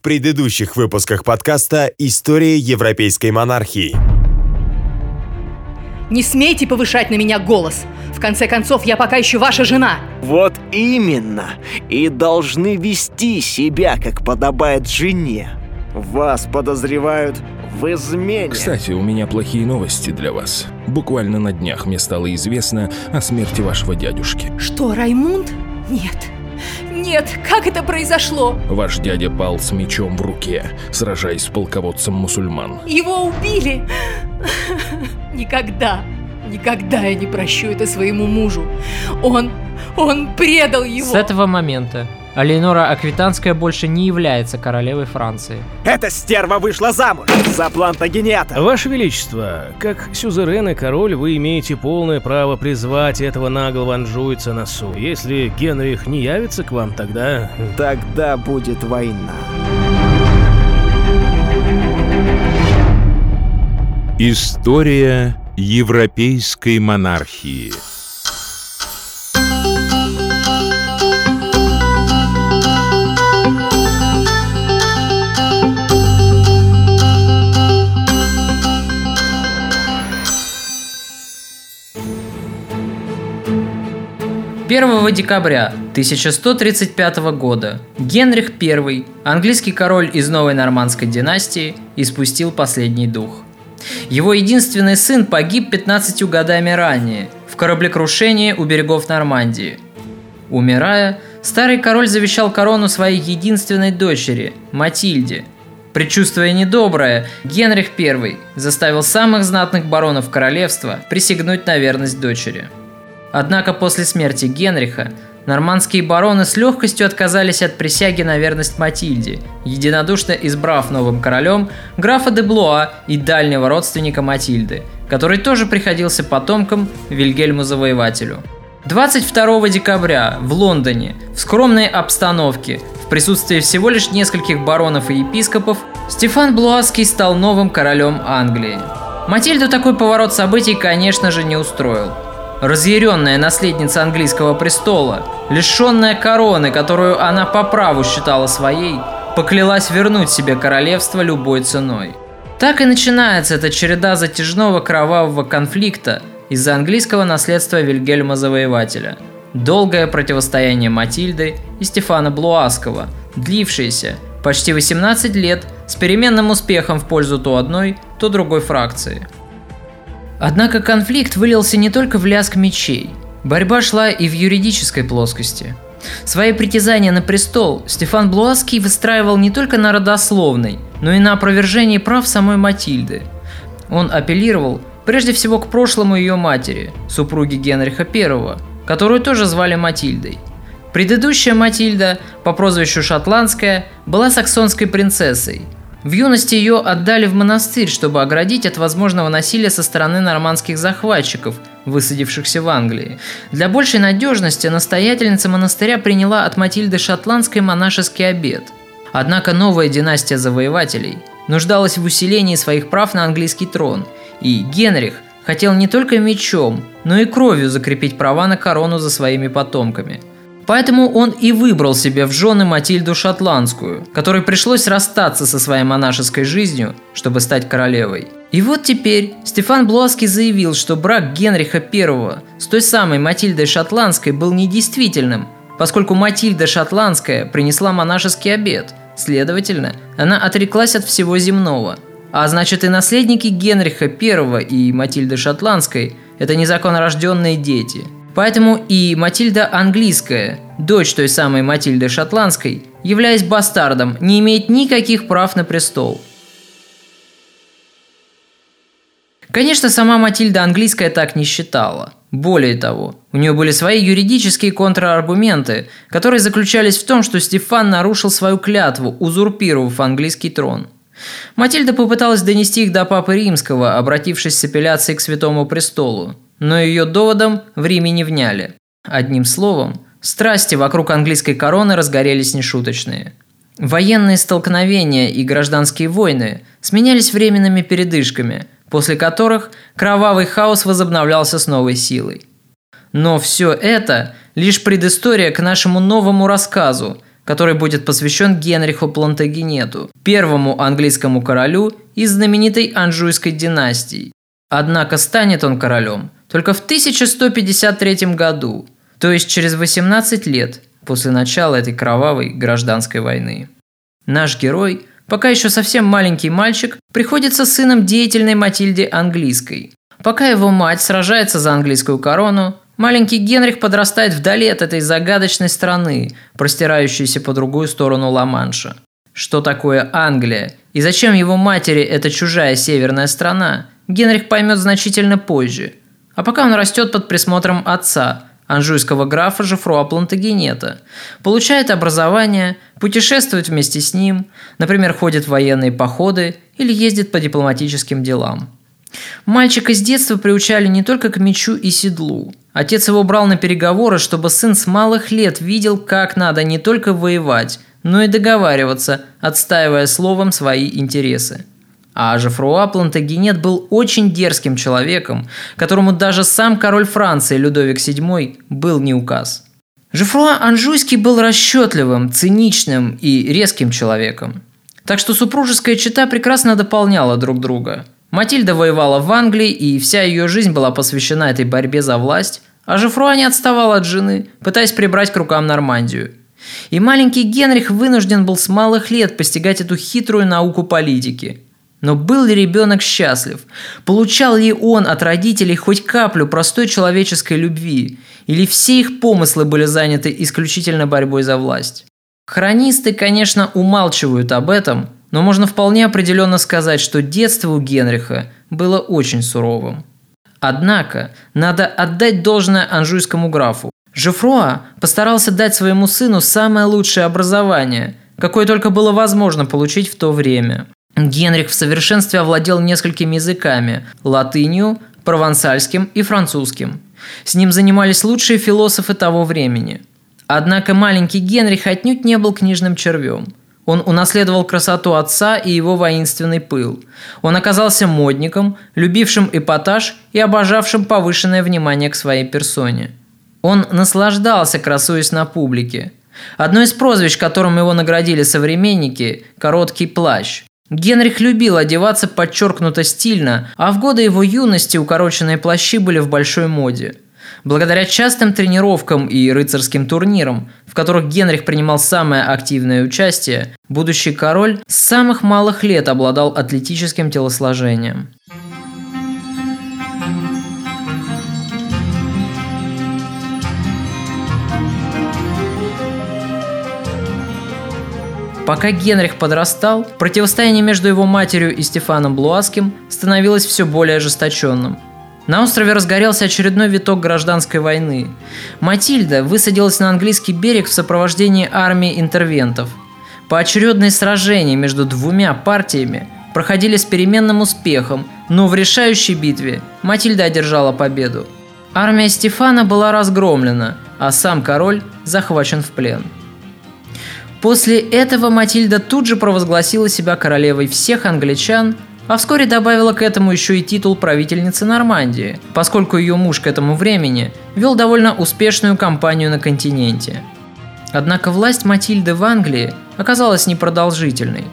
в предыдущих выпусках подкаста «История европейской монархии». Не смейте повышать на меня голос. В конце концов, я пока еще ваша жена. Вот именно. И должны вести себя, как подобает жене. Вас подозревают в измене. Кстати, у меня плохие новости для вас. Буквально на днях мне стало известно о смерти вашего дядюшки. Что, Раймунд? Нет. Нет, как это произошло? Ваш дядя пал с мечом в руке, сражаясь с полководцем мусульман. Его убили? Никогда, никогда я не прощу это своему мужу. Он, он предал его. С этого момента Алейнора Аквитанская больше не является королевой Франции. Эта стерва вышла замуж за Плантагенета. Ваше Величество, как сюзерен и король, вы имеете полное право призвать этого наглого анжуйца на суд. Если Генрих не явится к вам, тогда... Тогда будет война. История европейской монархии. Первого декабря 1135 года Генрих I, английский король из новой нормандской династии, испустил последний дух. Его единственный сын погиб 15 годами ранее в кораблекрушении у берегов Нормандии. Умирая, старый король завещал корону своей единственной дочери, Матильде. Предчувствуя недоброе, Генрих I заставил самых знатных баронов королевства присягнуть на верность дочери. Однако после смерти Генриха нормандские бароны с легкостью отказались от присяги на верность Матильде, единодушно избрав новым королем графа де Блуа и дальнего родственника Матильды, который тоже приходился потомком Вильгельму Завоевателю. 22 декабря в Лондоне в скромной обстановке в присутствии всего лишь нескольких баронов и епископов Стефан Блуаский стал новым королем Англии. Матильду такой поворот событий, конечно же, не устроил – Разъяренная наследница английского престола, лишенная короны, которую она по праву считала своей, поклялась вернуть себе королевство любой ценой. Так и начинается эта череда затяжного кровавого конфликта из-за английского наследства Вильгельма Завоевателя. Долгое противостояние Матильды и Стефана Блуаского, длившееся почти 18 лет с переменным успехом в пользу то одной, то другой фракции – Однако конфликт вылился не только в лязг мечей. Борьба шла и в юридической плоскости. Свои притязания на престол Стефан Блуаский выстраивал не только на родословной, но и на опровержении прав самой Матильды. Он апеллировал прежде всего к прошлому ее матери, супруги Генриха I, которую тоже звали Матильдой. Предыдущая Матильда, по прозвищу Шотландская, была саксонской принцессой – в юности ее отдали в монастырь, чтобы оградить от возможного насилия со стороны нормандских захватчиков, высадившихся в Англии. Для большей надежности настоятельница монастыря приняла от Матильды Шотландской монашеский обет. Однако новая династия завоевателей нуждалась в усилении своих прав на английский трон, и Генрих хотел не только мечом, но и кровью закрепить права на корону за своими потомками – Поэтому он и выбрал себе в жены Матильду Шотландскую, которой пришлось расстаться со своей монашеской жизнью, чтобы стать королевой. И вот теперь Стефан Блуаский заявил, что брак Генриха I с той самой Матильдой Шотландской был недействительным, поскольку Матильда Шотландская принесла монашеский обет. Следовательно, она отреклась от всего земного. А значит и наследники Генриха I и Матильды Шотландской – это незаконнорожденные дети – Поэтому и Матильда Английская, дочь той самой Матильды Шотландской, являясь бастардом, не имеет никаких прав на престол. Конечно, сама Матильда Английская так не считала. Более того, у нее были свои юридические контраргументы, которые заключались в том, что Стефан нарушил свою клятву, узурпировав английский трон. Матильда попыталась донести их до Папы Римского, обратившись с апелляцией к Святому Престолу но ее доводом в Риме не вняли. Одним словом, страсти вокруг английской короны разгорелись нешуточные. Военные столкновения и гражданские войны сменялись временными передышками, после которых кровавый хаос возобновлялся с новой силой. Но все это лишь предыстория к нашему новому рассказу, который будет посвящен Генриху Плантагенету, первому английскому королю из знаменитой Анжуйской династии. Однако станет он королем только в 1153 году, то есть через 18 лет после начала этой кровавой гражданской войны. Наш герой, пока еще совсем маленький мальчик, приходится сыном деятельной Матильды Английской. Пока его мать сражается за английскую корону, маленький Генрих подрастает вдали от этой загадочной страны, простирающейся по другую сторону Ла-Манша. Что такое Англия и зачем его матери эта чужая северная страна, Генрих поймет значительно позже. А пока он растет под присмотром отца, анжуйского графа Жифруа Плантагенета, получает образование, путешествует вместе с ним, например, ходит в военные походы или ездит по дипломатическим делам. Мальчика с детства приучали не только к мечу и седлу. Отец его брал на переговоры, чтобы сын с малых лет видел, как надо не только воевать, но и договариваться, отстаивая словом свои интересы. А Жефруа Плантагенет был очень дерзким человеком, которому даже сам король Франции Людовик VII был не указ. Жефруа Анжуйский был расчетливым, циничным и резким человеком. Так что супружеская чета прекрасно дополняла друг друга. Матильда воевала в Англии, и вся ее жизнь была посвящена этой борьбе за власть, а Жефруа не отставал от жены, пытаясь прибрать к рукам Нормандию. И маленький Генрих вынужден был с малых лет постигать эту хитрую науку политики. Но был ли ребенок счастлив? Получал ли он от родителей хоть каплю простой человеческой любви? Или все их помыслы были заняты исключительно борьбой за власть? Хронисты, конечно, умалчивают об этом, но можно вполне определенно сказать, что детство у Генриха было очень суровым. Однако, надо отдать должное анжуйскому графу. Жефруа постарался дать своему сыну самое лучшее образование, какое только было возможно получить в то время. Генрих в совершенстве овладел несколькими языками – латынью, провансальским и французским. С ним занимались лучшие философы того времени. Однако маленький Генрих отнюдь не был книжным червем – он унаследовал красоту отца и его воинственный пыл. Он оказался модником, любившим эпатаж и обожавшим повышенное внимание к своей персоне. Он наслаждался, красуясь на публике. Одно из прозвищ, которым его наградили современники – «короткий плащ». Генрих любил одеваться подчеркнуто стильно, а в годы его юности укороченные плащи были в большой моде – Благодаря частым тренировкам и рыцарским турнирам, в которых Генрих принимал самое активное участие, будущий король с самых малых лет обладал атлетическим телосложением. Пока Генрих подрастал, противостояние между его матерью и Стефаном Блуаским становилось все более ожесточенным – на острове разгорелся очередной виток гражданской войны. Матильда высадилась на английский берег в сопровождении армии интервентов. Поочередные сражения между двумя партиями проходили с переменным успехом, но в решающей битве Матильда одержала победу. Армия Стефана была разгромлена, а сам король захвачен в плен. После этого Матильда тут же провозгласила себя королевой всех англичан – а вскоре добавила к этому еще и титул правительницы Нормандии, поскольку ее муж к этому времени вел довольно успешную кампанию на континенте. Однако власть Матильды в Англии оказалась непродолжительной.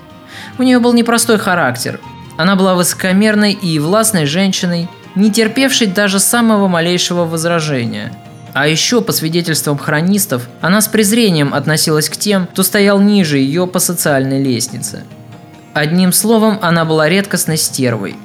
У нее был непростой характер. Она была высокомерной и властной женщиной, не терпевшей даже самого малейшего возражения. А еще, по свидетельствам хронистов, она с презрением относилась к тем, кто стоял ниже ее по социальной лестнице – Одним словом, она была редкостной стервой.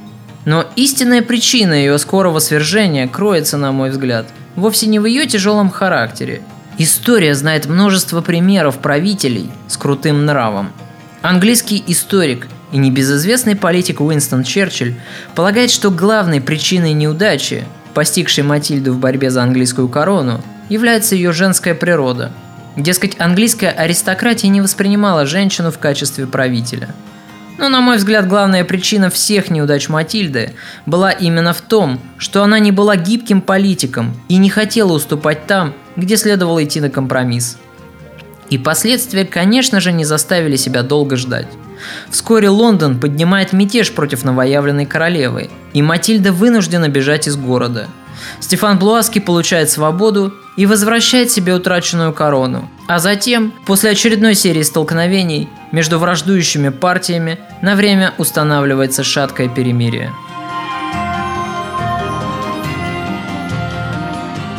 Но истинная причина ее скорого свержения кроется, на мой взгляд, вовсе не в ее тяжелом характере. История знает множество примеров правителей с крутым нравом. Английский историк и небезызвестный политик Уинстон Черчилль полагает, что главной причиной неудачи, постигшей Матильду в борьбе за английскую корону, является ее женская природа. Дескать, английская аристократия не воспринимала женщину в качестве правителя – но, на мой взгляд, главная причина всех неудач Матильды была именно в том, что она не была гибким политиком и не хотела уступать там, где следовало идти на компромисс. И последствия, конечно же, не заставили себя долго ждать. Вскоре Лондон поднимает мятеж против новоявленной королевы, и Матильда вынуждена бежать из города. Стефан Блуаский получает свободу и возвращает себе утраченную корону. А затем, после очередной серии столкновений между враждующими партиями, на время устанавливается шаткое перемирие.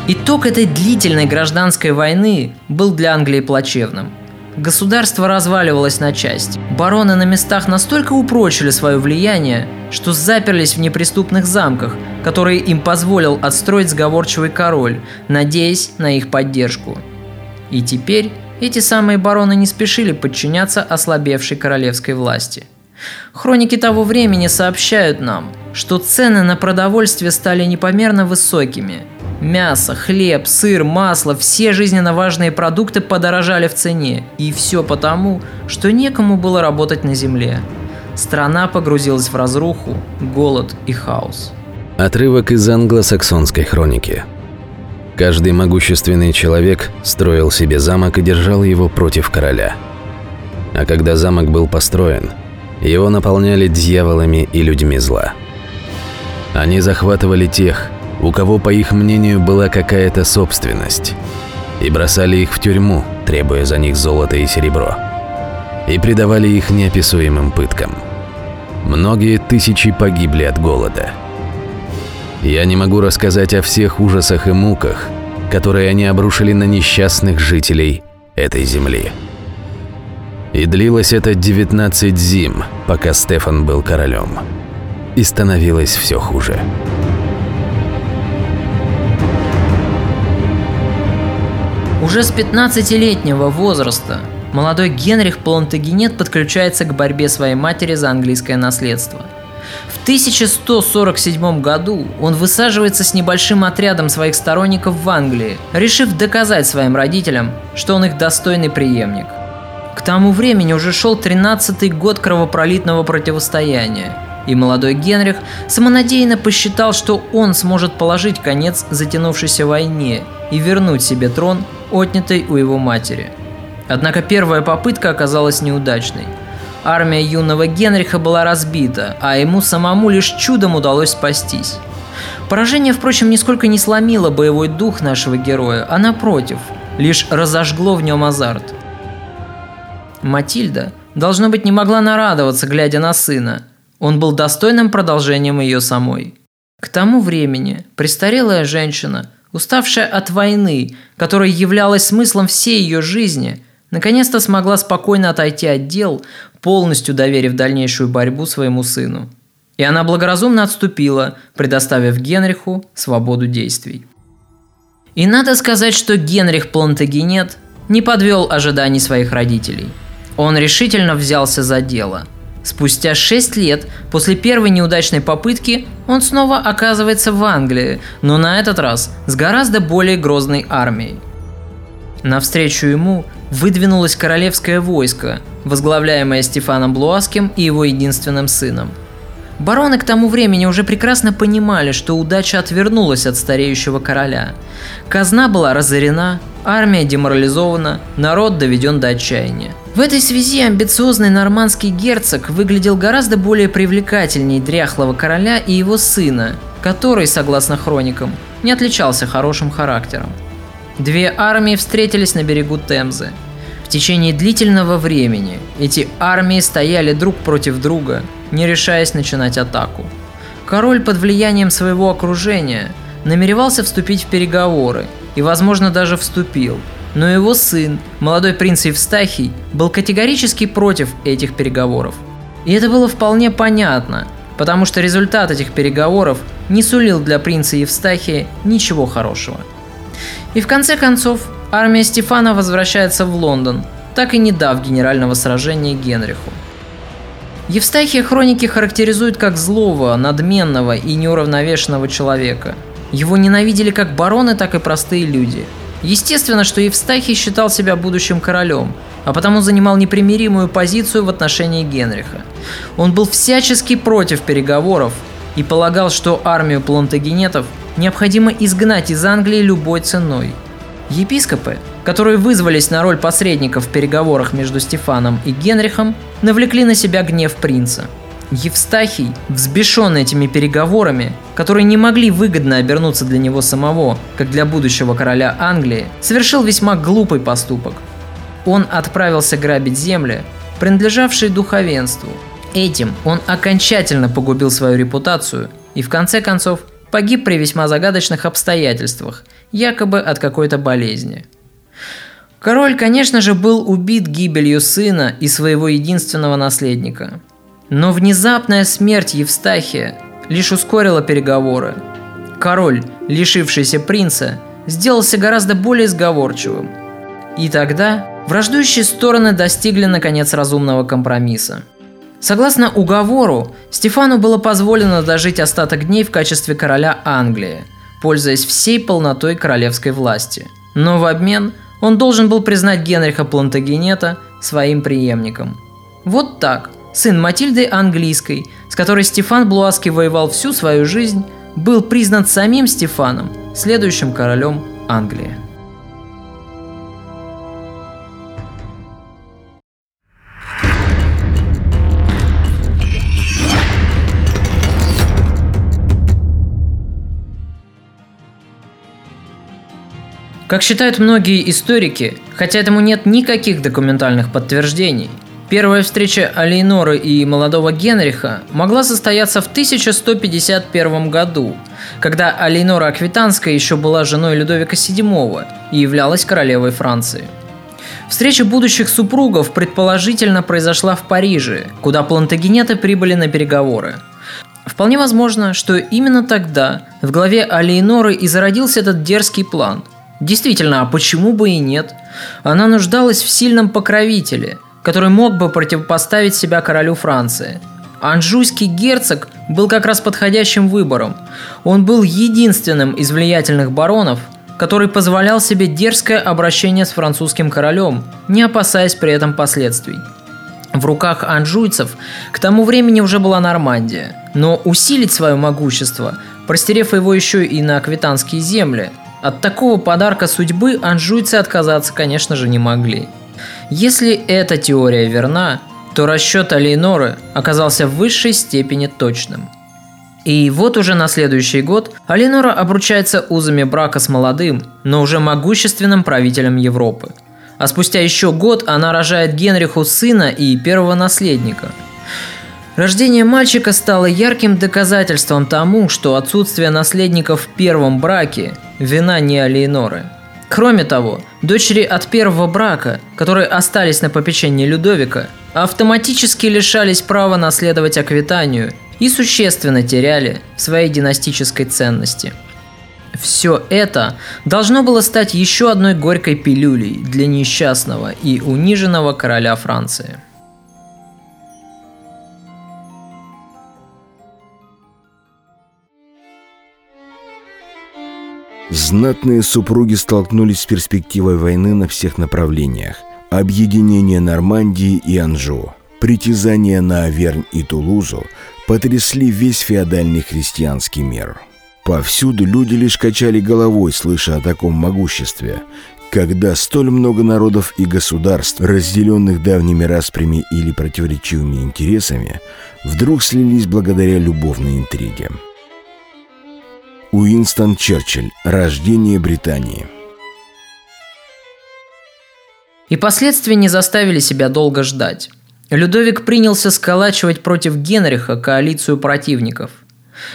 Итог этой длительной гражданской войны был для Англии плачевным. Государство разваливалось на части. Бароны на местах настолько упрочили свое влияние, что заперлись в неприступных замках, которые им позволил отстроить сговорчивый король, надеясь на их поддержку. И теперь эти самые бароны не спешили подчиняться ослабевшей королевской власти. Хроники того времени сообщают нам, что цены на продовольствие стали непомерно высокими – Мясо, хлеб, сыр, масло, все жизненно важные продукты подорожали в цене. И все потому, что некому было работать на земле. Страна погрузилась в разруху, голод и хаос. Отрывок из англосаксонской хроники. Каждый могущественный человек строил себе замок и держал его против короля. А когда замок был построен, его наполняли дьяволами и людьми зла. Они захватывали тех, у кого, по их мнению, была какая-то собственность, и бросали их в тюрьму, требуя за них золото и серебро, и предавали их неописуемым пыткам. Многие тысячи погибли от голода. Я не могу рассказать о всех ужасах и муках, которые они обрушили на несчастных жителей этой земли. И длилось это 19 зим, пока Стефан был королем. И становилось все хуже. Уже с 15-летнего возраста молодой Генрих Плантагенет подключается к борьбе своей матери за английское наследство. В 1147 году он высаживается с небольшим отрядом своих сторонников в Англии, решив доказать своим родителям, что он их достойный преемник. К тому времени уже шел 13-й год кровопролитного противостояния, и молодой Генрих самонадеянно посчитал, что он сможет положить конец затянувшейся войне и вернуть себе трон отнятой у его матери. Однако первая попытка оказалась неудачной. Армия юного Генриха была разбита, а ему самому лишь чудом удалось спастись. Поражение, впрочем, нисколько не сломило боевой дух нашего героя, а напротив, лишь разожгло в нем азарт. Матильда, должно быть, не могла нарадоваться, глядя на сына. Он был достойным продолжением ее самой. К тому времени престарелая женщина – уставшая от войны, которая являлась смыслом всей ее жизни, наконец-то смогла спокойно отойти от дел, полностью доверив дальнейшую борьбу своему сыну. И она благоразумно отступила, предоставив Генриху свободу действий. И надо сказать, что Генрих Плантагенет не подвел ожиданий своих родителей. Он решительно взялся за дело – Спустя 6 лет после первой неудачной попытки он снова оказывается в Англии, но на этот раз с гораздо более грозной армией. Навстречу ему выдвинулось королевское войско, возглавляемое Стефаном Блуаским и его единственным сыном. Бароны к тому времени уже прекрасно понимали, что удача отвернулась от стареющего короля. Казна была разорена, армия деморализована, народ доведен до отчаяния – в этой связи амбициозный нормандский герцог выглядел гораздо более привлекательней дряхлого короля и его сына, который, согласно хроникам, не отличался хорошим характером. Две армии встретились на берегу Темзы. В течение длительного времени эти армии стояли друг против друга, не решаясь начинать атаку. Король под влиянием своего окружения намеревался вступить в переговоры и, возможно, даже вступил – но его сын, молодой принц Евстахий, был категорически против этих переговоров. И это было вполне понятно, потому что результат этих переговоров не сулил для принца Евстахия ничего хорошего. И в конце концов, армия Стефана возвращается в Лондон, так и не дав генерального сражения Генриху. Евстахия хроники характеризуют как злого, надменного и неуравновешенного человека. Его ненавидели как бароны, так и простые люди – Естественно, что Евстахий считал себя будущим королем, а потому занимал непримиримую позицию в отношении Генриха. Он был всячески против переговоров и полагал, что армию плантагенетов необходимо изгнать из Англии любой ценой. Епископы, которые вызвались на роль посредников в переговорах между Стефаном и Генрихом, навлекли на себя гнев принца. Евстахий, взбешенный этими переговорами, которые не могли выгодно обернуться для него самого, как для будущего короля Англии, совершил весьма глупый поступок. Он отправился грабить земли, принадлежавшие духовенству. Этим он окончательно погубил свою репутацию и в конце концов погиб при весьма загадочных обстоятельствах, якобы от какой-то болезни. Король, конечно же, был убит гибелью сына и своего единственного наследника. Но внезапная смерть Евстахия лишь ускорила переговоры. Король, лишившийся принца, сделался гораздо более сговорчивым. И тогда враждующие стороны достигли наконец разумного компромисса. Согласно уговору, Стефану было позволено дожить остаток дней в качестве короля Англии, пользуясь всей полнотой королевской власти. Но в обмен он должен был признать Генриха Плантагенета своим преемником. Вот так, сын Матильды Английской, с которой Стефан Блуаский воевал всю свою жизнь, был признан самим Стефаном, следующим королем Англии. Как считают многие историки, хотя этому нет никаких документальных подтверждений, первая встреча Алейноры и молодого Генриха могла состояться в 1151 году, когда Алейнора Аквитанская еще была женой Людовика VII и являлась королевой Франции. Встреча будущих супругов предположительно произошла в Париже, куда плантагенеты прибыли на переговоры. Вполне возможно, что именно тогда в голове Алейноры и зародился этот дерзкий план – Действительно, а почему бы и нет? Она нуждалась в сильном покровителе, который мог бы противопоставить себя королю Франции. Анжуйский герцог был как раз подходящим выбором. Он был единственным из влиятельных баронов, который позволял себе дерзкое обращение с французским королем, не опасаясь при этом последствий. В руках анжуйцев к тому времени уже была Нормандия, но усилить свое могущество, простерев его еще и на аквитанские земли – от такого подарка судьбы анжуйцы отказаться, конечно же, не могли. Если эта теория верна, то расчет Алейноры оказался в высшей степени точным. И вот уже на следующий год Алейнора обручается узами брака с молодым, но уже могущественным правителем Европы. А спустя еще год она рожает Генриху сына и первого наследника – Рождение мальчика стало ярким доказательством тому, что отсутствие наследников в первом браке – вина не Алиеноры. Кроме того, дочери от первого брака, которые остались на попечении Людовика, автоматически лишались права наследовать Аквитанию и существенно теряли своей династической ценности. Все это должно было стать еще одной горькой пилюлей для несчастного и униженного короля Франции. Знатные супруги столкнулись с перспективой войны на всех направлениях. Объединение Нормандии и Анжу, притязания на Авернь и Тулузу потрясли весь феодальный христианский мир. Повсюду люди лишь качали головой, слыша о таком могуществе, когда столь много народов и государств, разделенных давними распрями или противоречивыми интересами, вдруг слились благодаря любовной интриге. Уинстон Черчилль. Рождение Британии. И последствия не заставили себя долго ждать. Людовик принялся сколачивать против Генриха коалицию противников.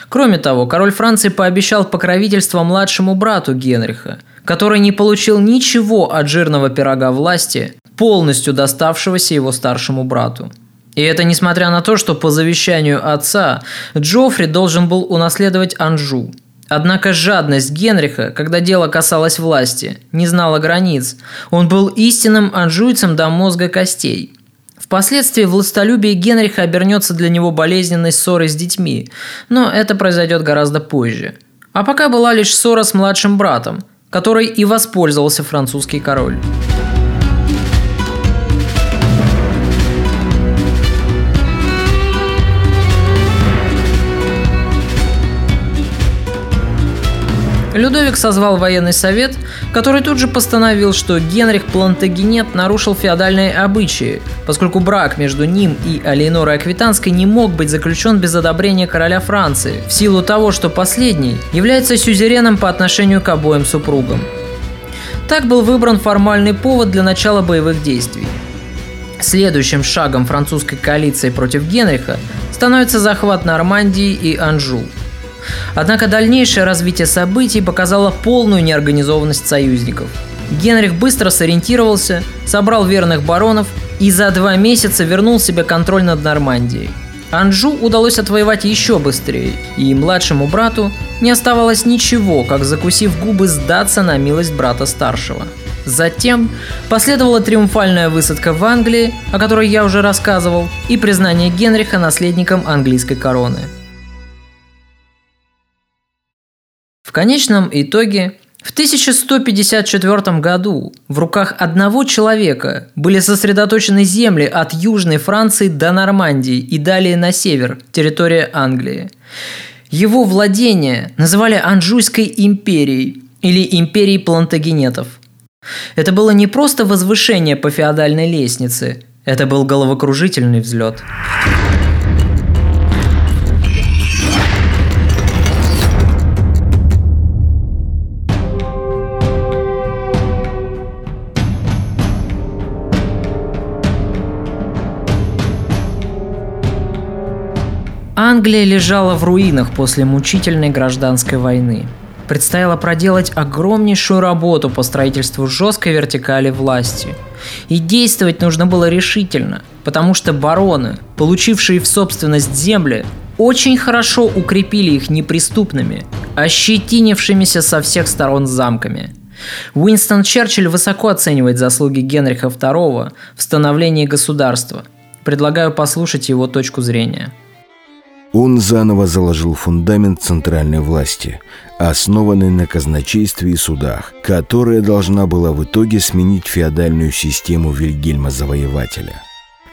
Кроме того, король Франции пообещал покровительство младшему брату Генриха, который не получил ничего от жирного пирога власти, полностью доставшегося его старшему брату. И это несмотря на то, что по завещанию отца Джоффри должен был унаследовать Анжу – Однако жадность Генриха, когда дело касалось власти, не знала границ. Он был истинным анжуйцем до мозга костей. Впоследствии властолюбие Генриха обернется для него болезненной ссорой с детьми, но это произойдет гораздо позже. А пока была лишь ссора с младшим братом, которой и воспользовался французский король. Людовик созвал военный совет, который тут же постановил, что Генрих Плантагенет нарушил феодальные обычаи, поскольку брак между ним и Алейнорой Аквитанской не мог быть заключен без одобрения короля Франции, в силу того, что последний является сюзереном по отношению к обоим супругам. Так был выбран формальный повод для начала боевых действий. Следующим шагом французской коалиции против Генриха становится захват Нормандии и Анжу – Однако дальнейшее развитие событий показало полную неорганизованность союзников. Генрих быстро сориентировался, собрал верных баронов и за два месяца вернул себе контроль над Нормандией. Анжу удалось отвоевать еще быстрее, и младшему брату не оставалось ничего, как закусив губы сдаться на милость брата старшего. Затем последовала триумфальная высадка в Англии, о которой я уже рассказывал, и признание Генриха наследником английской короны – конечном итоге в 1154 году в руках одного человека были сосредоточены земли от Южной Франции до Нормандии и далее на север, территория Англии. Его владения называли Анжуйской империей или империей плантагенетов. Это было не просто возвышение по феодальной лестнице, это был головокружительный взлет. Англия лежала в руинах после мучительной гражданской войны. Предстояло проделать огромнейшую работу по строительству жесткой вертикали власти. И действовать нужно было решительно, потому что бароны, получившие в собственность земли, очень хорошо укрепили их неприступными, ощетинившимися со всех сторон замками. Уинстон Черчилль высоко оценивает заслуги Генриха II в становлении государства. Предлагаю послушать его точку зрения – он заново заложил фундамент центральной власти, основанный на казначействе и судах, которая должна была в итоге сменить феодальную систему Вильгельма Завоевателя.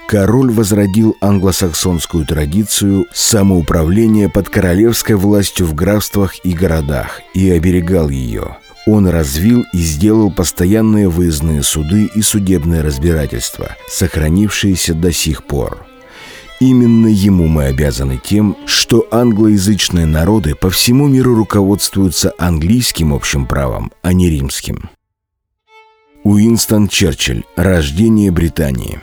Король возродил англосаксонскую традицию самоуправления под королевской властью в графствах и городах и оберегал ее. Он развил и сделал постоянные выездные суды и судебное разбирательство, сохранившиеся до сих пор – Именно ему мы обязаны тем, что англоязычные народы по всему миру руководствуются английским общим правом, а не римским. Уинстон Черчилль. Рождение Британии.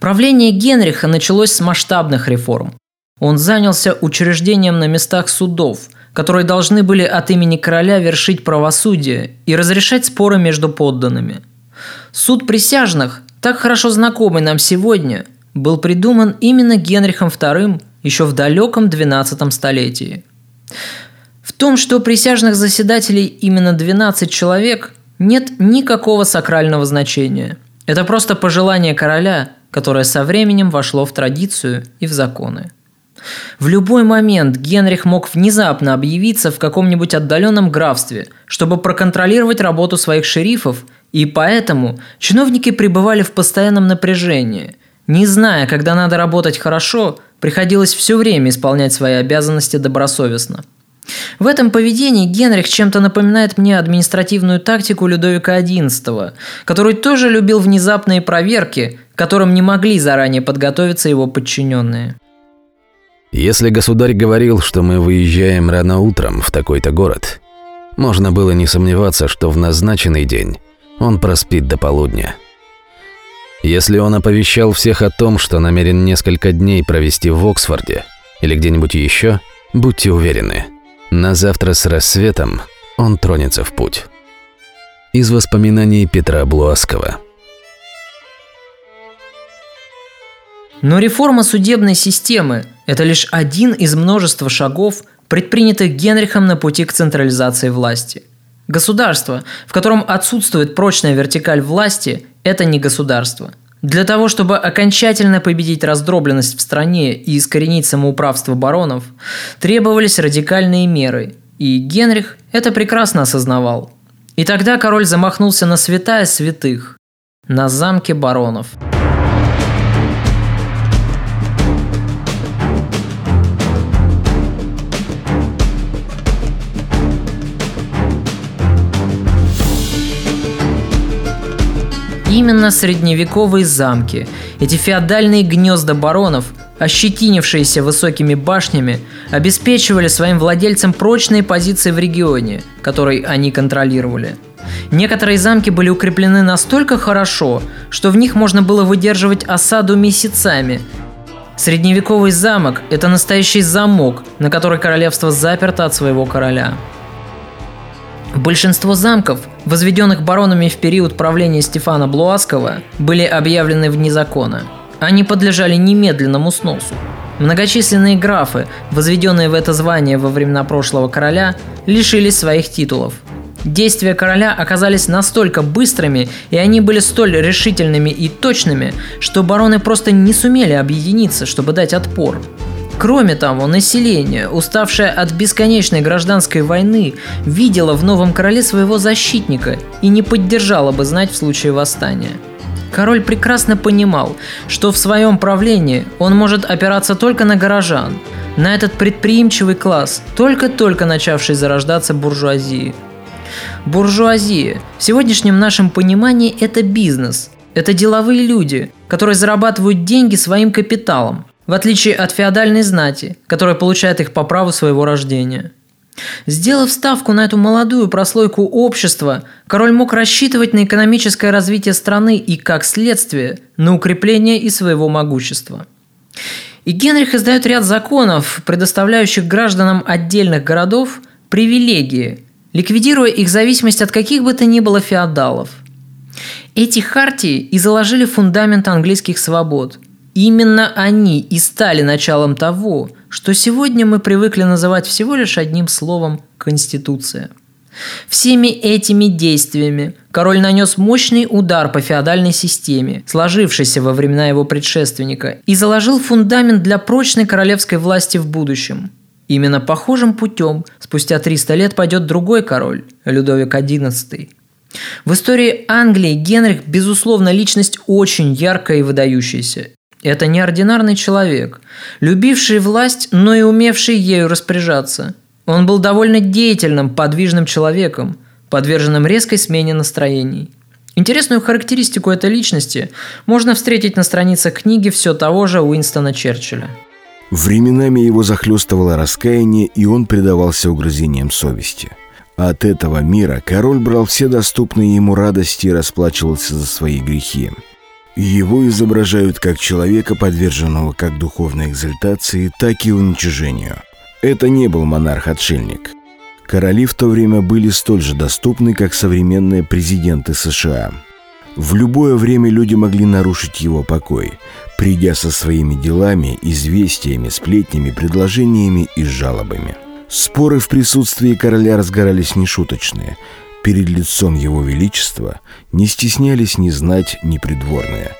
Правление Генриха началось с масштабных реформ. Он занялся учреждением на местах судов, которые должны были от имени короля вершить правосудие и разрешать споры между подданными. Суд присяжных так хорошо знакомый нам сегодня, был придуман именно Генрихом II еще в далеком XII столетии. В том, что присяжных заседателей именно 12 человек, нет никакого сакрального значения. Это просто пожелание короля, которое со временем вошло в традицию и в законы. В любой момент Генрих мог внезапно объявиться в каком-нибудь отдаленном графстве, чтобы проконтролировать работу своих шерифов и поэтому чиновники пребывали в постоянном напряжении. Не зная, когда надо работать хорошо, приходилось все время исполнять свои обязанности добросовестно. В этом поведении Генрих чем-то напоминает мне административную тактику Людовика XI, который тоже любил внезапные проверки, которым не могли заранее подготовиться его подчиненные. Если государь говорил, что мы выезжаем рано утром в такой-то город, можно было не сомневаться, что в назначенный день он проспит до полудня. Если он оповещал всех о том, что намерен несколько дней провести в Оксфорде или где-нибудь еще, будьте уверены, на завтра с рассветом он тронется в путь. Из воспоминаний Петра Блуаскова. Но реформа судебной системы – это лишь один из множества шагов, предпринятых Генрихом на пути к централизации власти – Государство, в котором отсутствует прочная вертикаль власти, это не государство. Для того, чтобы окончательно победить раздробленность в стране и искоренить самоуправство баронов, требовались радикальные меры, и Генрих это прекрасно осознавал. И тогда король замахнулся на святая святых, на замке баронов – именно средневековые замки, эти феодальные гнезда баронов, ощетинившиеся высокими башнями, обеспечивали своим владельцам прочные позиции в регионе, который они контролировали. Некоторые замки были укреплены настолько хорошо, что в них можно было выдерживать осаду месяцами. Средневековый замок – это настоящий замок, на который королевство заперто от своего короля. Большинство замков, возведенных баронами в период правления Стефана Блуаского, были объявлены вне закона. Они подлежали немедленному сносу. Многочисленные графы, возведенные в это звание во времена прошлого короля, лишились своих титулов. Действия короля оказались настолько быстрыми, и они были столь решительными и точными, что бароны просто не сумели объединиться, чтобы дать отпор. Кроме того, население, уставшее от бесконечной гражданской войны, видело в новом короле своего защитника и не поддержало бы знать в случае восстания. Король прекрасно понимал, что в своем правлении он может опираться только на горожан, на этот предприимчивый класс, только-только начавший зарождаться буржуазии. Буржуазия в сегодняшнем нашем понимании – это бизнес, это деловые люди, которые зарабатывают деньги своим капиталом, в отличие от феодальной знати, которая получает их по праву своего рождения. Сделав ставку на эту молодую прослойку общества, король мог рассчитывать на экономическое развитие страны и, как следствие, на укрепление и своего могущества. И Генрих издает ряд законов, предоставляющих гражданам отдельных городов привилегии, ликвидируя их зависимость от каких бы то ни было феодалов. Эти хартии и заложили фундамент английских свобод – Именно они и стали началом того, что сегодня мы привыкли называть всего лишь одним словом «конституция». Всеми этими действиями король нанес мощный удар по феодальной системе, сложившейся во времена его предшественника, и заложил фундамент для прочной королевской власти в будущем. Именно похожим путем спустя 300 лет пойдет другой король, Людовик XI. В истории Англии Генрих, безусловно, личность очень яркая и выдающаяся. Это неординарный человек, любивший власть, но и умевший ею распоряжаться. Он был довольно деятельным, подвижным человеком, подверженным резкой смене настроений. Интересную характеристику этой личности можно встретить на страницах книги все того же Уинстона Черчилля. Временами его захлестывало раскаяние, и он предавался угрызениям совести. От этого мира король брал все доступные ему радости и расплачивался за свои грехи. Его изображают как человека, подверженного как духовной экзальтации, так и уничижению. Это не был монарх-отшельник. Короли в то время были столь же доступны, как современные президенты США. В любое время люди могли нарушить его покой, придя со своими делами, известиями, сплетнями, предложениями и жалобами. Споры в присутствии короля разгорались нешуточные – перед лицом его величества не стеснялись ни знать, ни придворные.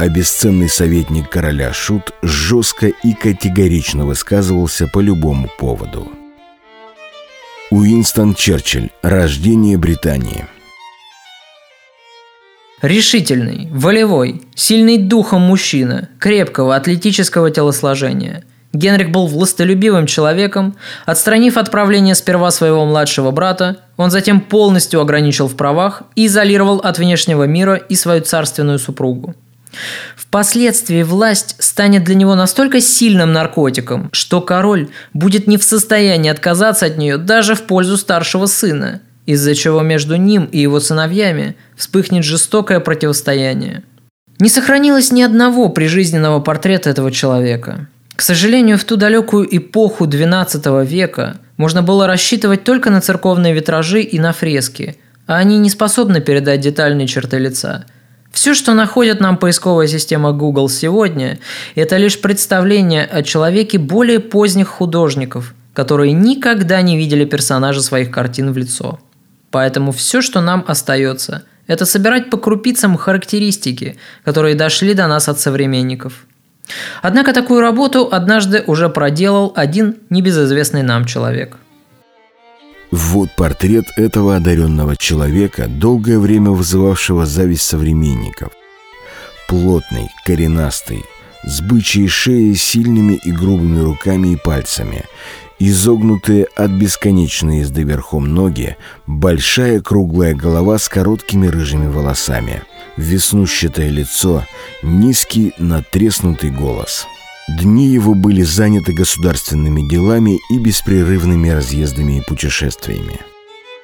А бесценный советник короля Шут жестко и категорично высказывался по любому поводу. Уинстон Черчилль. Рождение Британии. Решительный, волевой, сильный духом мужчина, крепкого атлетического телосложения – Генрих был властолюбивым человеком. Отстранив от правления сперва своего младшего брата, он затем полностью ограничил в правах и изолировал от внешнего мира и свою царственную супругу. Впоследствии власть станет для него настолько сильным наркотиком, что король будет не в состоянии отказаться от нее даже в пользу старшего сына, из-за чего между ним и его сыновьями вспыхнет жестокое противостояние. Не сохранилось ни одного прижизненного портрета этого человека – к сожалению, в ту далекую эпоху XII века можно было рассчитывать только на церковные витражи и на фрески, а они не способны передать детальные черты лица. Все, что находит нам поисковая система Google сегодня, это лишь представление о человеке более поздних художников, которые никогда не видели персонажа своих картин в лицо. Поэтому все, что нам остается, это собирать по крупицам характеристики, которые дошли до нас от современников – Однако такую работу однажды уже проделал один небезызвестный нам человек. Вот портрет этого одаренного человека, долгое время вызывавшего зависть современников. Плотный, коренастый, с бычьей шеей, сильными и грубыми руками и пальцами, изогнутые от бесконечной езды верхом ноги, большая круглая голова с короткими рыжими волосами, веснущатое лицо, низкий натреснутый голос. Дни его были заняты государственными делами и беспрерывными разъездами и путешествиями.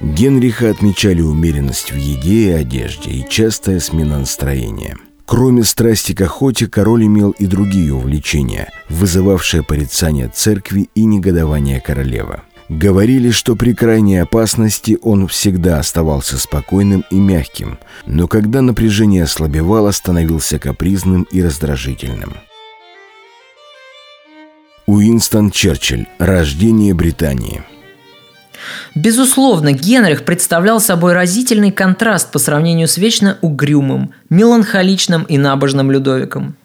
Генриха отмечали умеренность в еде и одежде и частая смена настроения. Кроме страсти к охоте, король имел и другие увлечения, вызывавшие порицание церкви и негодование королевы. Говорили, что при крайней опасности он всегда оставался спокойным и мягким, но когда напряжение ослабевало, становился капризным и раздражительным. Уинстон Черчилль. Рождение Британии. Безусловно, Генрих представлял собой разительный контраст по сравнению с вечно угрюмым, меланхоличным и набожным Людовиком.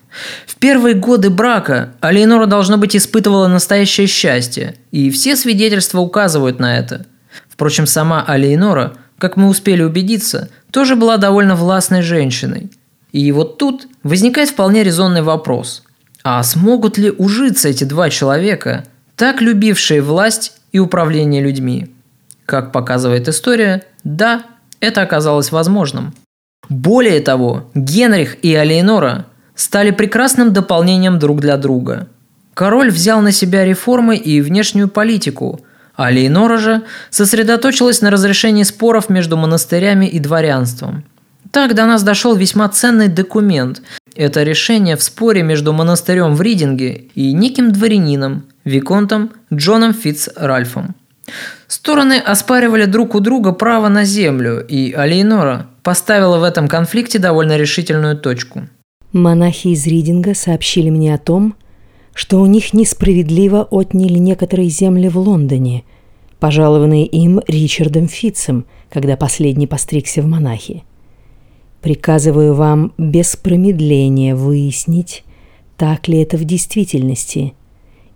В первые годы брака Алейнора, должно быть, испытывала настоящее счастье, и все свидетельства указывают на это. Впрочем, сама Алейнора, как мы успели убедиться, тоже была довольно властной женщиной. И вот тут возникает вполне резонный вопрос. А смогут ли ужиться эти два человека, так любившие власть и управление людьми? Как показывает история, да, это оказалось возможным. Более того, Генрих и Алейнора стали прекрасным дополнением друг для друга. Король взял на себя реформы и внешнюю политику, а Лейнора же сосредоточилась на разрешении споров между монастырями и дворянством. Так до нас дошел весьма ценный документ. Это решение в споре между монастырем в Ридинге и неким дворянином, виконтом Джоном Фитц Ральфом. Стороны оспаривали друг у друга право на землю, и Алейнора поставила в этом конфликте довольно решительную точку. Монахи из Ридинга сообщили мне о том, что у них несправедливо отняли некоторые земли в Лондоне, пожалованные им Ричардом Фитцем, когда последний постригся в монахи. Приказываю вам без промедления выяснить, так ли это в действительности,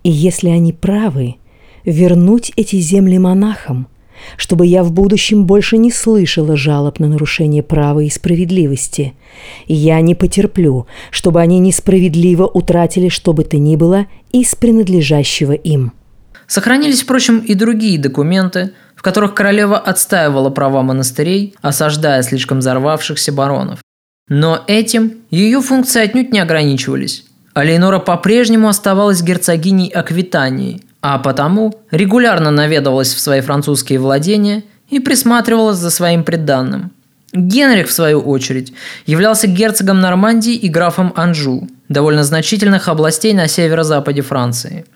и если они правы, вернуть эти земли монахам, чтобы я в будущем больше не слышала жалоб на нарушение права и справедливости. Я не потерплю, чтобы они несправедливо утратили что бы то ни было из принадлежащего им. Сохранились, впрочем, и другие документы, которых королева отстаивала права монастырей, осаждая слишком взорвавшихся баронов. Но этим ее функции отнюдь не ограничивались. Алейнора по-прежнему оставалась герцогиней Аквитании, а потому регулярно наведывалась в свои французские владения и присматривалась за своим приданным. Генрих, в свою очередь, являлся герцогом Нормандии и графом Анжу, довольно значительных областей на северо-западе Франции.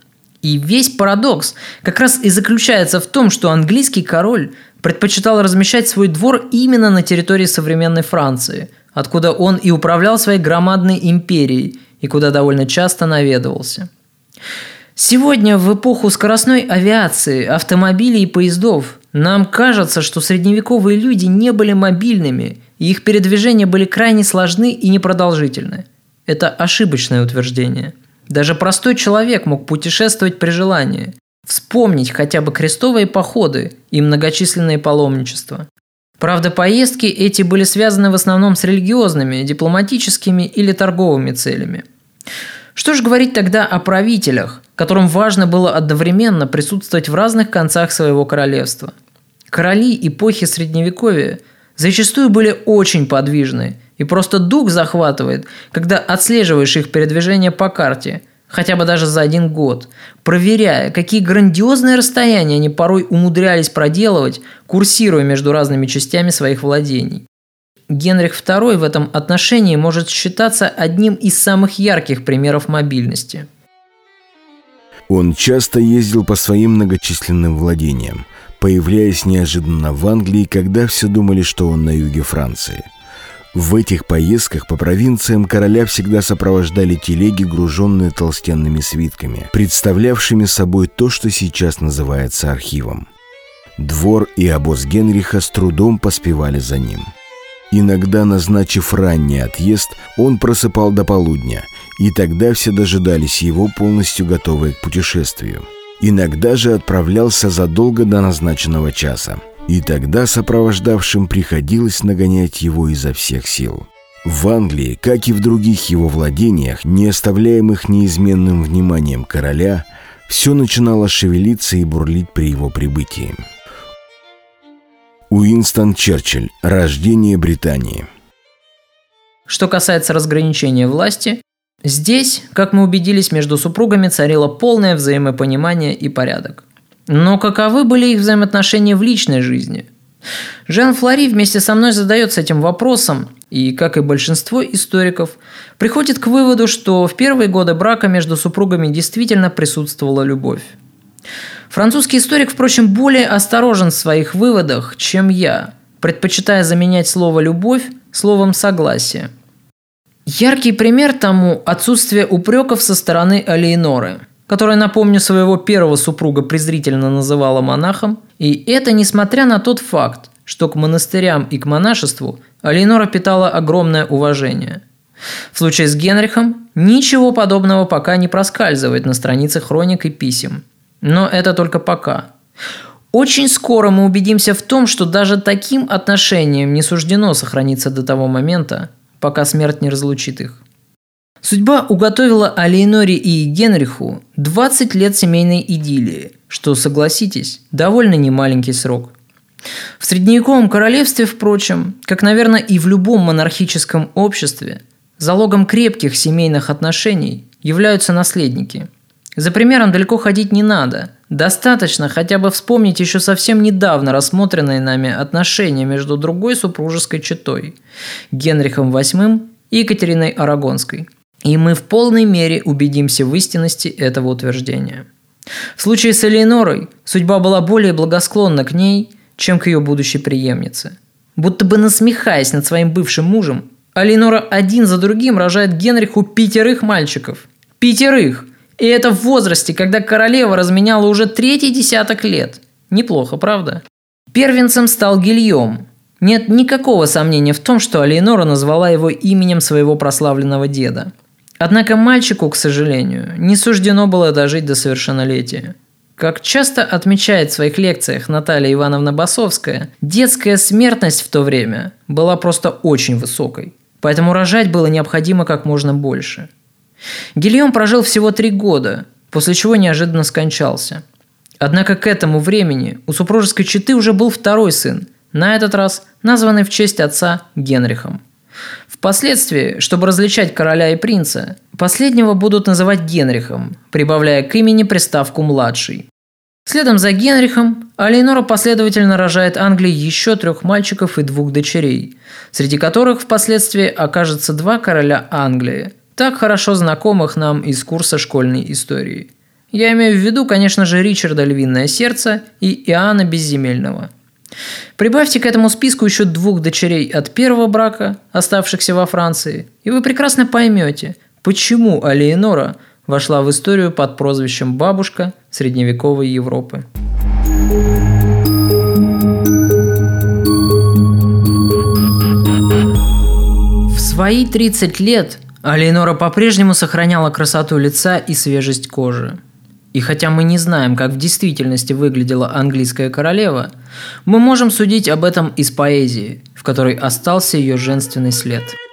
И весь парадокс как раз и заключается в том, что английский король предпочитал размещать свой двор именно на территории современной Франции, откуда он и управлял своей громадной империей и куда довольно часто наведывался. Сегодня, в эпоху скоростной авиации, автомобилей и поездов, нам кажется, что средневековые люди не были мобильными, и их передвижения были крайне сложны и непродолжительны. Это ошибочное утверждение. Даже простой человек мог путешествовать при желании, вспомнить хотя бы крестовые походы и многочисленные паломничества. Правда, поездки эти были связаны в основном с религиозными, дипломатическими или торговыми целями. Что же говорить тогда о правителях, которым важно было одновременно присутствовать в разных концах своего королевства? Короли эпохи Средневековья зачастую были очень подвижны, и просто дух захватывает, когда отслеживаешь их передвижение по карте, хотя бы даже за один год, проверяя, какие грандиозные расстояния они порой умудрялись проделывать, курсируя между разными частями своих владений. Генрих II в этом отношении может считаться одним из самых ярких примеров мобильности. Он часто ездил по своим многочисленным владениям, появляясь неожиданно в Англии, когда все думали, что он на юге Франции. В этих поездках по провинциям короля всегда сопровождали телеги, груженные толстенными свитками, представлявшими собой то, что сейчас называется архивом. Двор и обоз Генриха с трудом поспевали за ним – Иногда, назначив ранний отъезд, он просыпал до полудня, и тогда все дожидались его, полностью готовые к путешествию. Иногда же отправлялся задолго до назначенного часа, и тогда сопровождавшим приходилось нагонять его изо всех сил. В Англии, как и в других его владениях, не оставляемых неизменным вниманием короля, все начинало шевелиться и бурлить при его прибытии. Уинстон Черчилль. Рождение Британии. Что касается разграничения власти, здесь, как мы убедились, между супругами царило полное взаимопонимание и порядок. Но каковы были их взаимоотношения в личной жизни? Жан Флори вместе со мной задается этим вопросом, и, как и большинство историков, приходит к выводу, что в первые годы брака между супругами действительно присутствовала любовь. Французский историк, впрочем, более осторожен в своих выводах, чем я, предпочитая заменять слово «любовь» словом «согласие». Яркий пример тому – отсутствие упреков со стороны Алиеноры, которая, напомню, своего первого супруга презрительно называла монахом, и это несмотря на тот факт, что к монастырям и к монашеству Алинора питала огромное уважение. В случае с Генрихом ничего подобного пока не проскальзывает на страницах хроник и писем. Но это только пока. Очень скоро мы убедимся в том, что даже таким отношениям не суждено сохраниться до того момента, пока смерть не разлучит их. Судьба уготовила Алейноре и Генриху 20 лет семейной идиллии, что, согласитесь, довольно немаленький срок – в средневековом королевстве, впрочем, как, наверное, и в любом монархическом обществе, залогом крепких семейных отношений являются наследники. За примером далеко ходить не надо. Достаточно хотя бы вспомнить еще совсем недавно рассмотренные нами отношения между другой супружеской четой – Генрихом VIII и Екатериной Арагонской. И мы в полной мере убедимся в истинности этого утверждения. В случае с Элеонорой судьба была более благосклонна к ней – чем к ее будущей преемнице. Будто бы насмехаясь над своим бывшим мужем, Алинора один за другим рожает Генриху пятерых мальчиков. Пятерых! И это в возрасте, когда королева разменяла уже третий десяток лет. Неплохо, правда? Первенцем стал Гильем. Нет никакого сомнения в том, что Алиенора назвала его именем своего прославленного деда. Однако мальчику, к сожалению, не суждено было дожить до совершеннолетия. Как часто отмечает в своих лекциях Наталья Ивановна Басовская, детская смертность в то время была просто очень высокой. Поэтому рожать было необходимо как можно больше. Гильем прожил всего три года, после чего неожиданно скончался. Однако к этому времени у супружеской четы уже был второй сын, на этот раз названный в честь отца Генрихом. Впоследствии, чтобы различать короля и принца, последнего будут называть Генрихом, прибавляя к имени приставку «младший». Следом за Генрихом Алейнора последовательно рожает Англии еще трех мальчиков и двух дочерей, среди которых впоследствии окажется два короля Англии, так хорошо знакомых нам из курса школьной истории. Я имею в виду, конечно же, Ричарда Львиное Сердце и Иоанна Безземельного – Прибавьте к этому списку еще двух дочерей от первого брака, оставшихся во Франции, и вы прекрасно поймете, почему Алиенора вошла в историю под прозвищем «бабушка» средневековой Европы. В свои 30 лет Алиенора по-прежнему сохраняла красоту лица и свежесть кожи – и хотя мы не знаем, как в действительности выглядела английская королева, мы можем судить об этом из поэзии, в которой остался ее женственный след –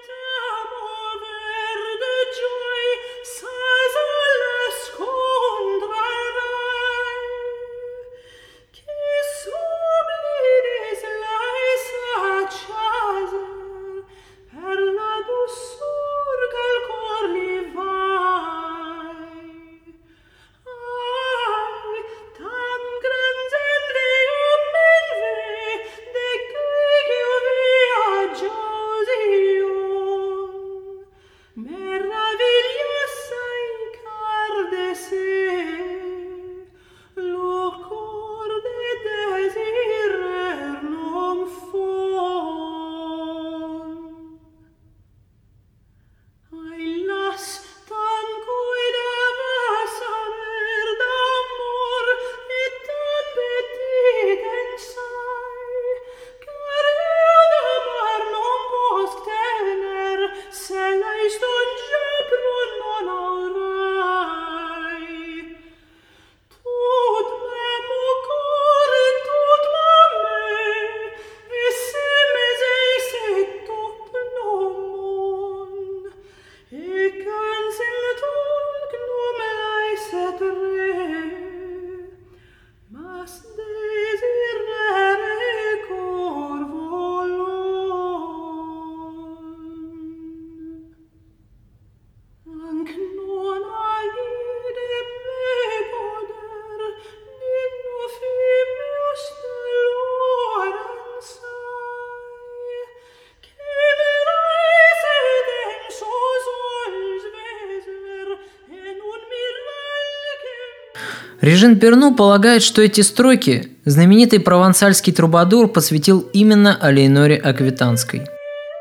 Режин Перну полагает, что эти строки знаменитый провансальский трубадур посвятил именно Алейноре Аквитанской.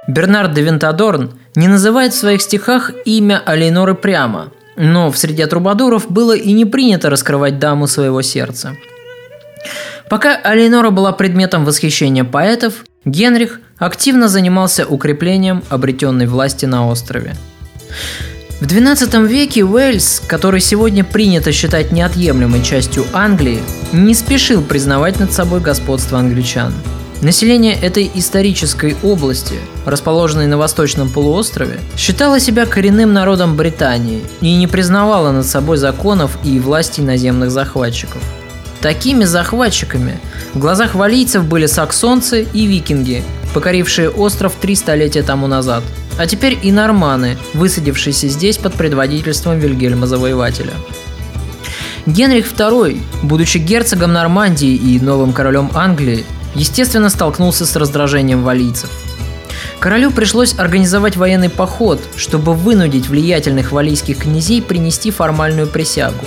Бернард де Винтадорн не называет в своих стихах имя Алейноры прямо, но в среде трубадуров было и не принято раскрывать даму своего сердца. Пока Алейнора была предметом восхищения поэтов, Генрих активно занимался укреплением обретенной власти на острове. В XII веке Уэльс, который сегодня принято считать неотъемлемой частью Англии, не спешил признавать над собой господство англичан. Население этой исторической области, расположенной на восточном полуострове, считало себя коренным народом Британии и не признавало над собой законов и власти наземных захватчиков. Такими захватчиками в глазах валийцев были саксонцы и викинги, покорившие остров три столетия тому назад – а теперь и норманы, высадившиеся здесь под предводительством Вильгельма Завоевателя. Генрих II, будучи герцогом Нормандии и новым королем Англии, естественно столкнулся с раздражением валийцев. Королю пришлось организовать военный поход, чтобы вынудить влиятельных валийских князей принести формальную присягу.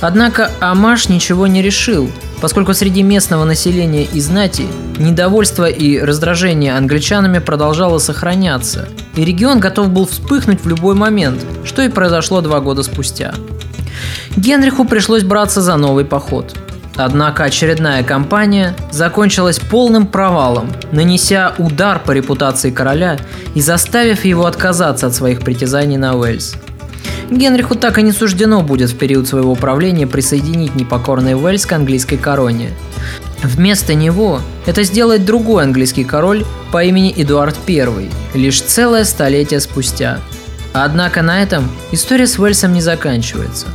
Однако Амаш ничего не решил, поскольку среди местного населения и знати недовольство и раздражение англичанами продолжало сохраняться, и регион готов был вспыхнуть в любой момент, что и произошло два года спустя. Генриху пришлось браться за новый поход. Однако очередная кампания закончилась полным провалом, нанеся удар по репутации короля и заставив его отказаться от своих притязаний на Уэльс – Генриху так и не суждено будет в период своего правления присоединить непокорный Уэльс к английской короне. Вместо него это сделает другой английский король по имени Эдуард I, лишь целое столетие спустя. Однако на этом история с Уэльсом не заканчивается.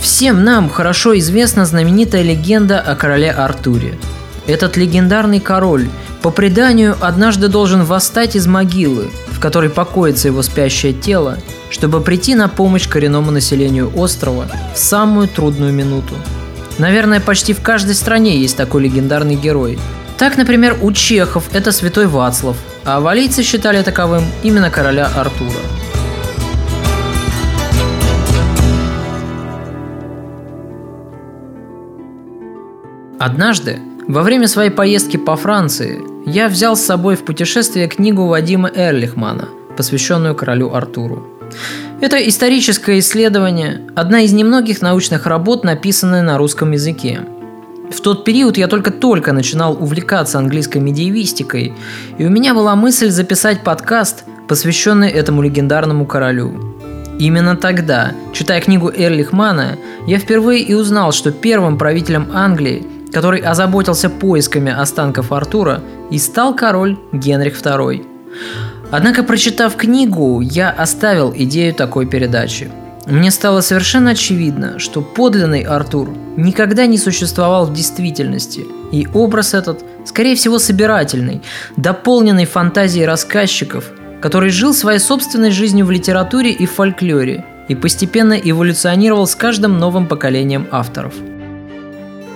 Всем нам хорошо известна знаменитая легенда о короле Артуре. Этот легендарный король по преданию однажды должен восстать из могилы, в которой покоится его спящее тело, чтобы прийти на помощь коренному населению острова в самую трудную минуту. Наверное, почти в каждой стране есть такой легендарный герой. Так, например, у чехов это святой Вацлав, а валийцы считали таковым именно короля Артура. Однажды, во время своей поездки по Франции, я взял с собой в путешествие книгу Вадима Эрлихмана, посвященную королю Артуру. Это историческое исследование, одна из немногих научных работ, написанная на русском языке. В тот период я только-только начинал увлекаться английской медиевистикой, и у меня была мысль записать подкаст, посвященный этому легендарному королю. Именно тогда, читая книгу Эрлихмана, я впервые и узнал, что первым правителем Англии, который озаботился поисками останков Артура, и стал король Генрих II. Однако, прочитав книгу, я оставил идею такой передачи. Мне стало совершенно очевидно, что подлинный Артур никогда не существовал в действительности, и образ этот, скорее всего, собирательный, дополненный фантазией рассказчиков, который жил своей собственной жизнью в литературе и фольклоре и постепенно эволюционировал с каждым новым поколением авторов –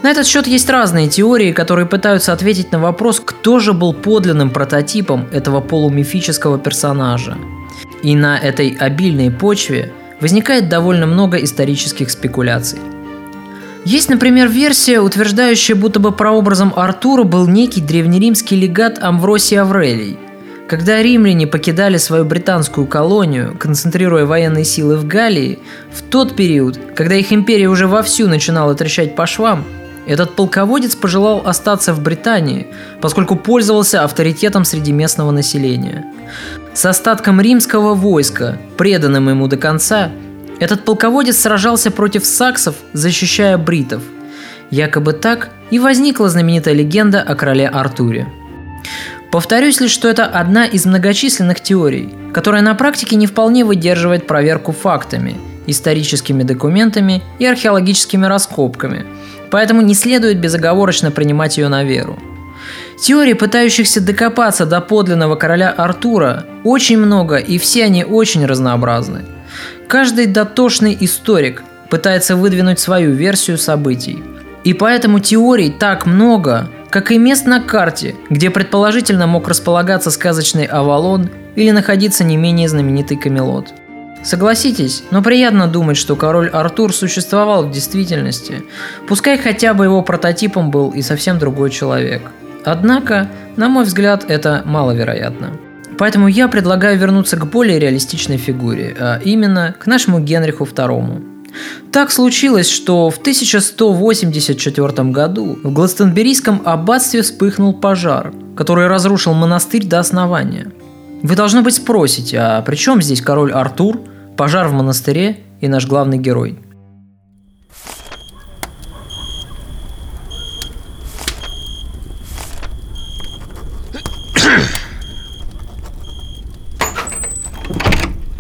на этот счет есть разные теории, которые пытаются ответить на вопрос, кто же был подлинным прототипом этого полумифического персонажа. И на этой обильной почве возникает довольно много исторических спекуляций. Есть, например, версия, утверждающая, будто бы прообразом Артура был некий древнеримский легат Амвросий Аврелий. Когда римляне покидали свою британскую колонию, концентрируя военные силы в Галлии, в тот период, когда их империя уже вовсю начинала трещать по швам, этот полководец пожелал остаться в Британии, поскольку пользовался авторитетом среди местного населения. С остатком римского войска, преданным ему до конца, этот полководец сражался против саксов, защищая бритов. Якобы так и возникла знаменитая легенда о короле Артуре. Повторюсь лишь, что это одна из многочисленных теорий, которая на практике не вполне выдерживает проверку фактами, историческими документами и археологическими раскопками – Поэтому не следует безоговорочно принимать ее на веру. Теорий, пытающихся докопаться до подлинного короля Артура, очень много, и все они очень разнообразны. Каждый дотошный историк пытается выдвинуть свою версию событий. И поэтому теорий так много, как и мест на карте, где предположительно мог располагаться сказочный Авалон или находиться не менее знаменитый Камелот. Согласитесь, но приятно думать, что король Артур существовал в действительности. Пускай хотя бы его прототипом был и совсем другой человек. Однако, на мой взгляд, это маловероятно. Поэтому я предлагаю вернуться к более реалистичной фигуре, а именно к нашему Генриху II. Так случилось, что в 1184 году в Гластенберийском аббатстве вспыхнул пожар, который разрушил монастырь до основания. Вы, должно быть, спросите, а при чем здесь король Артур, пожар в монастыре и наш главный герой –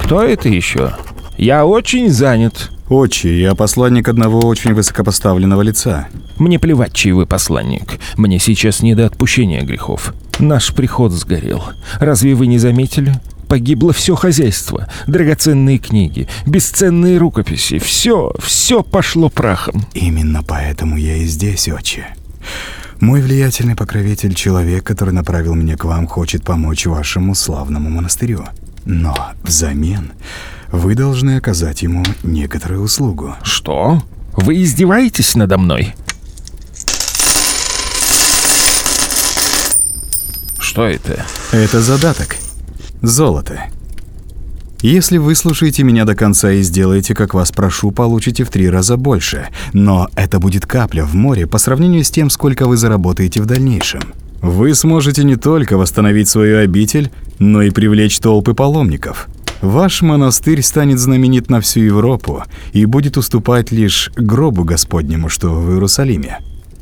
Кто это еще? Я очень занят. Отче, я посланник одного очень высокопоставленного лица. Мне плевать, чей вы посланник. Мне сейчас не до отпущения грехов. Наш приход сгорел. Разве вы не заметили? Погибло все хозяйство, драгоценные книги, бесценные рукописи. Все, все пошло прахом. Именно поэтому я и здесь, отче. Мой влиятельный покровитель, человек, который направил меня к вам, хочет помочь вашему славному монастырю. Но взамен вы должны оказать ему некоторую услугу. Что? Вы издеваетесь надо мной? Что это? Это задаток. Золото. Если вы слушаете меня до конца и сделаете, как вас прошу, получите в три раза больше. Но это будет капля в море по сравнению с тем, сколько вы заработаете в дальнейшем. Вы сможете не только восстановить свою обитель, но и привлечь толпы паломников. Ваш монастырь станет знаменит на всю Европу и будет уступать лишь гробу Господнему, что в Иерусалиме.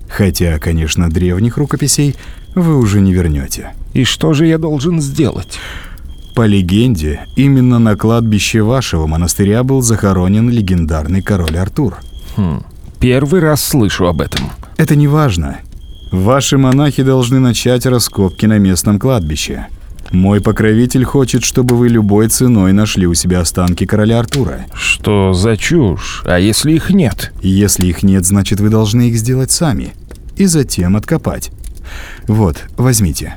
Хотя, конечно, древних рукописей вы уже не вернете. И что же я должен сделать? По легенде, именно на кладбище вашего монастыря был захоронен легендарный король Артур. Хм, первый раз слышу об этом. Это не важно. Ваши монахи должны начать раскопки на местном кладбище. Мой покровитель хочет, чтобы вы любой ценой нашли у себя останки короля Артура. Что за чушь? А если их нет? Если их нет, значит вы должны их сделать сами. И затем откопать. Вот, возьмите.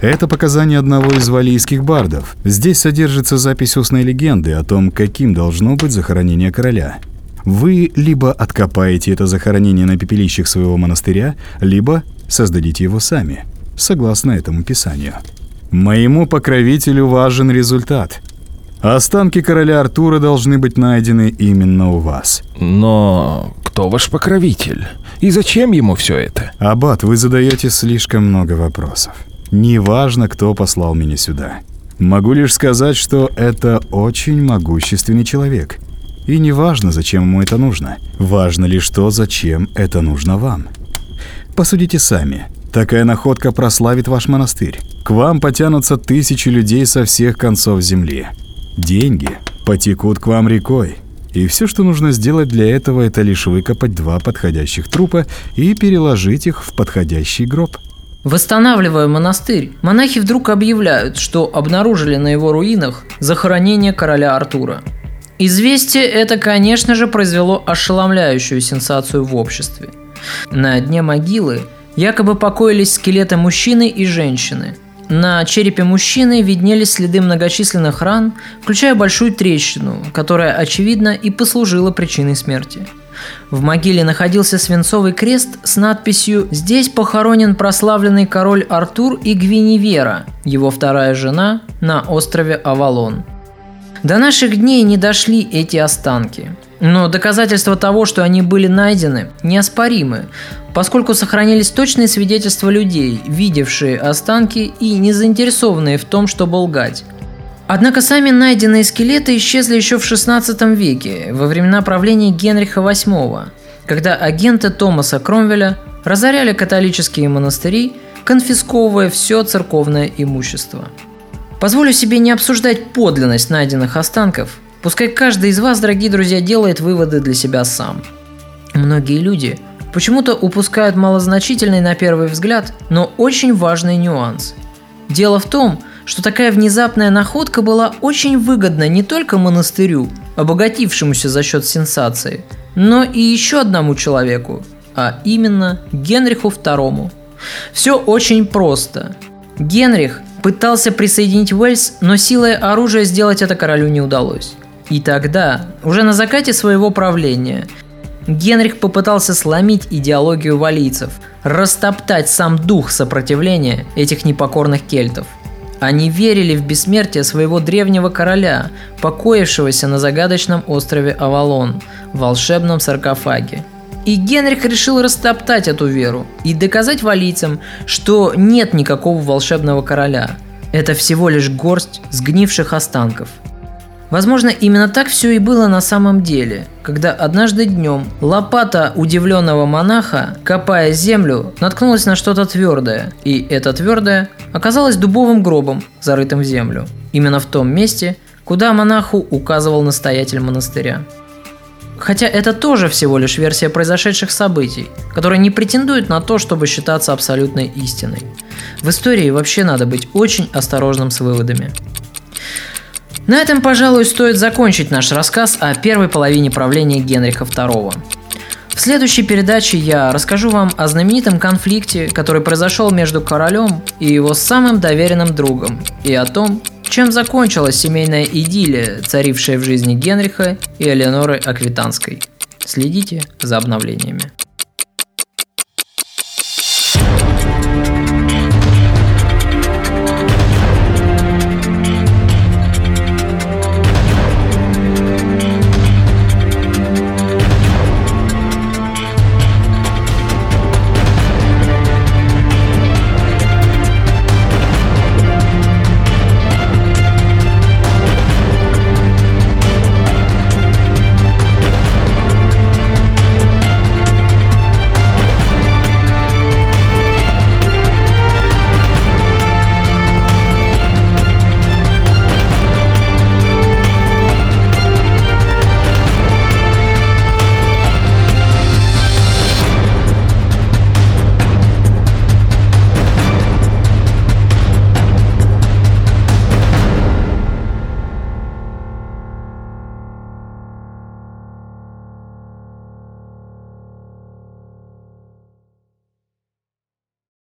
Это показания одного из валийских бардов. Здесь содержится запись устной легенды о том, каким должно быть захоронение короля. Вы либо откопаете это захоронение на пепелищах своего монастыря, либо создадите его сами, согласно этому писанию. Моему покровителю важен результат. Останки короля Артура должны быть найдены именно у вас. Но кто ваш покровитель? И зачем ему все это? Аббат, вы задаете слишком много вопросов. Неважно, кто послал меня сюда. Могу лишь сказать, что это очень могущественный человек – и не важно, зачем ему это нужно. Важно лишь то, зачем это нужно вам. Посудите сами. Такая находка прославит ваш монастырь. К вам потянутся тысячи людей со всех концов земли. Деньги потекут к вам рекой. И все, что нужно сделать для этого, это лишь выкопать два подходящих трупа и переложить их в подходящий гроб. Восстанавливая монастырь, монахи вдруг объявляют, что обнаружили на его руинах захоронение короля Артура. Известие это, конечно же, произвело ошеломляющую сенсацию в обществе. На дне могилы якобы покоились скелеты мужчины и женщины. На черепе мужчины виднелись следы многочисленных ран, включая большую трещину, которая, очевидно, и послужила причиной смерти. В могиле находился свинцовый крест с надписью «Здесь похоронен прославленный король Артур и Гвиневера, его вторая жена, на острове Авалон». До наших дней не дошли эти останки. Но доказательства того, что они были найдены, неоспоримы, поскольку сохранились точные свидетельства людей, видевшие останки и не заинтересованные в том, чтобы лгать. Однако сами найденные скелеты исчезли еще в XVI веке, во времена правления Генриха VIII, когда агенты Томаса Кромвеля разоряли католические монастыри, конфисковывая все церковное имущество – Позволю себе не обсуждать подлинность найденных останков. Пускай каждый из вас, дорогие друзья, делает выводы для себя сам. Многие люди почему-то упускают малозначительный на первый взгляд, но очень важный нюанс. Дело в том, что такая внезапная находка была очень выгодна не только монастырю, обогатившемуся за счет сенсации, но и еще одному человеку, а именно Генриху II. Все очень просто. Генрих пытался присоединить Уэльс, но силой оружия сделать это королю не удалось. И тогда, уже на закате своего правления, Генрих попытался сломить идеологию валийцев, растоптать сам дух сопротивления этих непокорных кельтов. Они верили в бессмертие своего древнего короля, покоившегося на загадочном острове Авалон, в волшебном саркофаге. И Генрих решил растоптать эту веру и доказать валийцам, что нет никакого волшебного короля. Это всего лишь горсть сгнивших останков – Возможно, именно так все и было на самом деле, когда однажды днем лопата удивленного монаха, копая землю, наткнулась на что-то твердое, и это твердое оказалось дубовым гробом, зарытым в землю. Именно в том месте, куда монаху указывал настоятель монастыря. Хотя это тоже всего лишь версия произошедших событий, которая не претендует на то, чтобы считаться абсолютной истиной. В истории вообще надо быть очень осторожным с выводами. На этом, пожалуй, стоит закончить наш рассказ о первой половине правления Генриха II. В следующей передаче я расскажу вам о знаменитом конфликте, который произошел между королем и его самым доверенным другом, и о том, чем закончилась семейная идиллия, царившая в жизни Генриха и Элеоноры Аквитанской. Следите за обновлениями.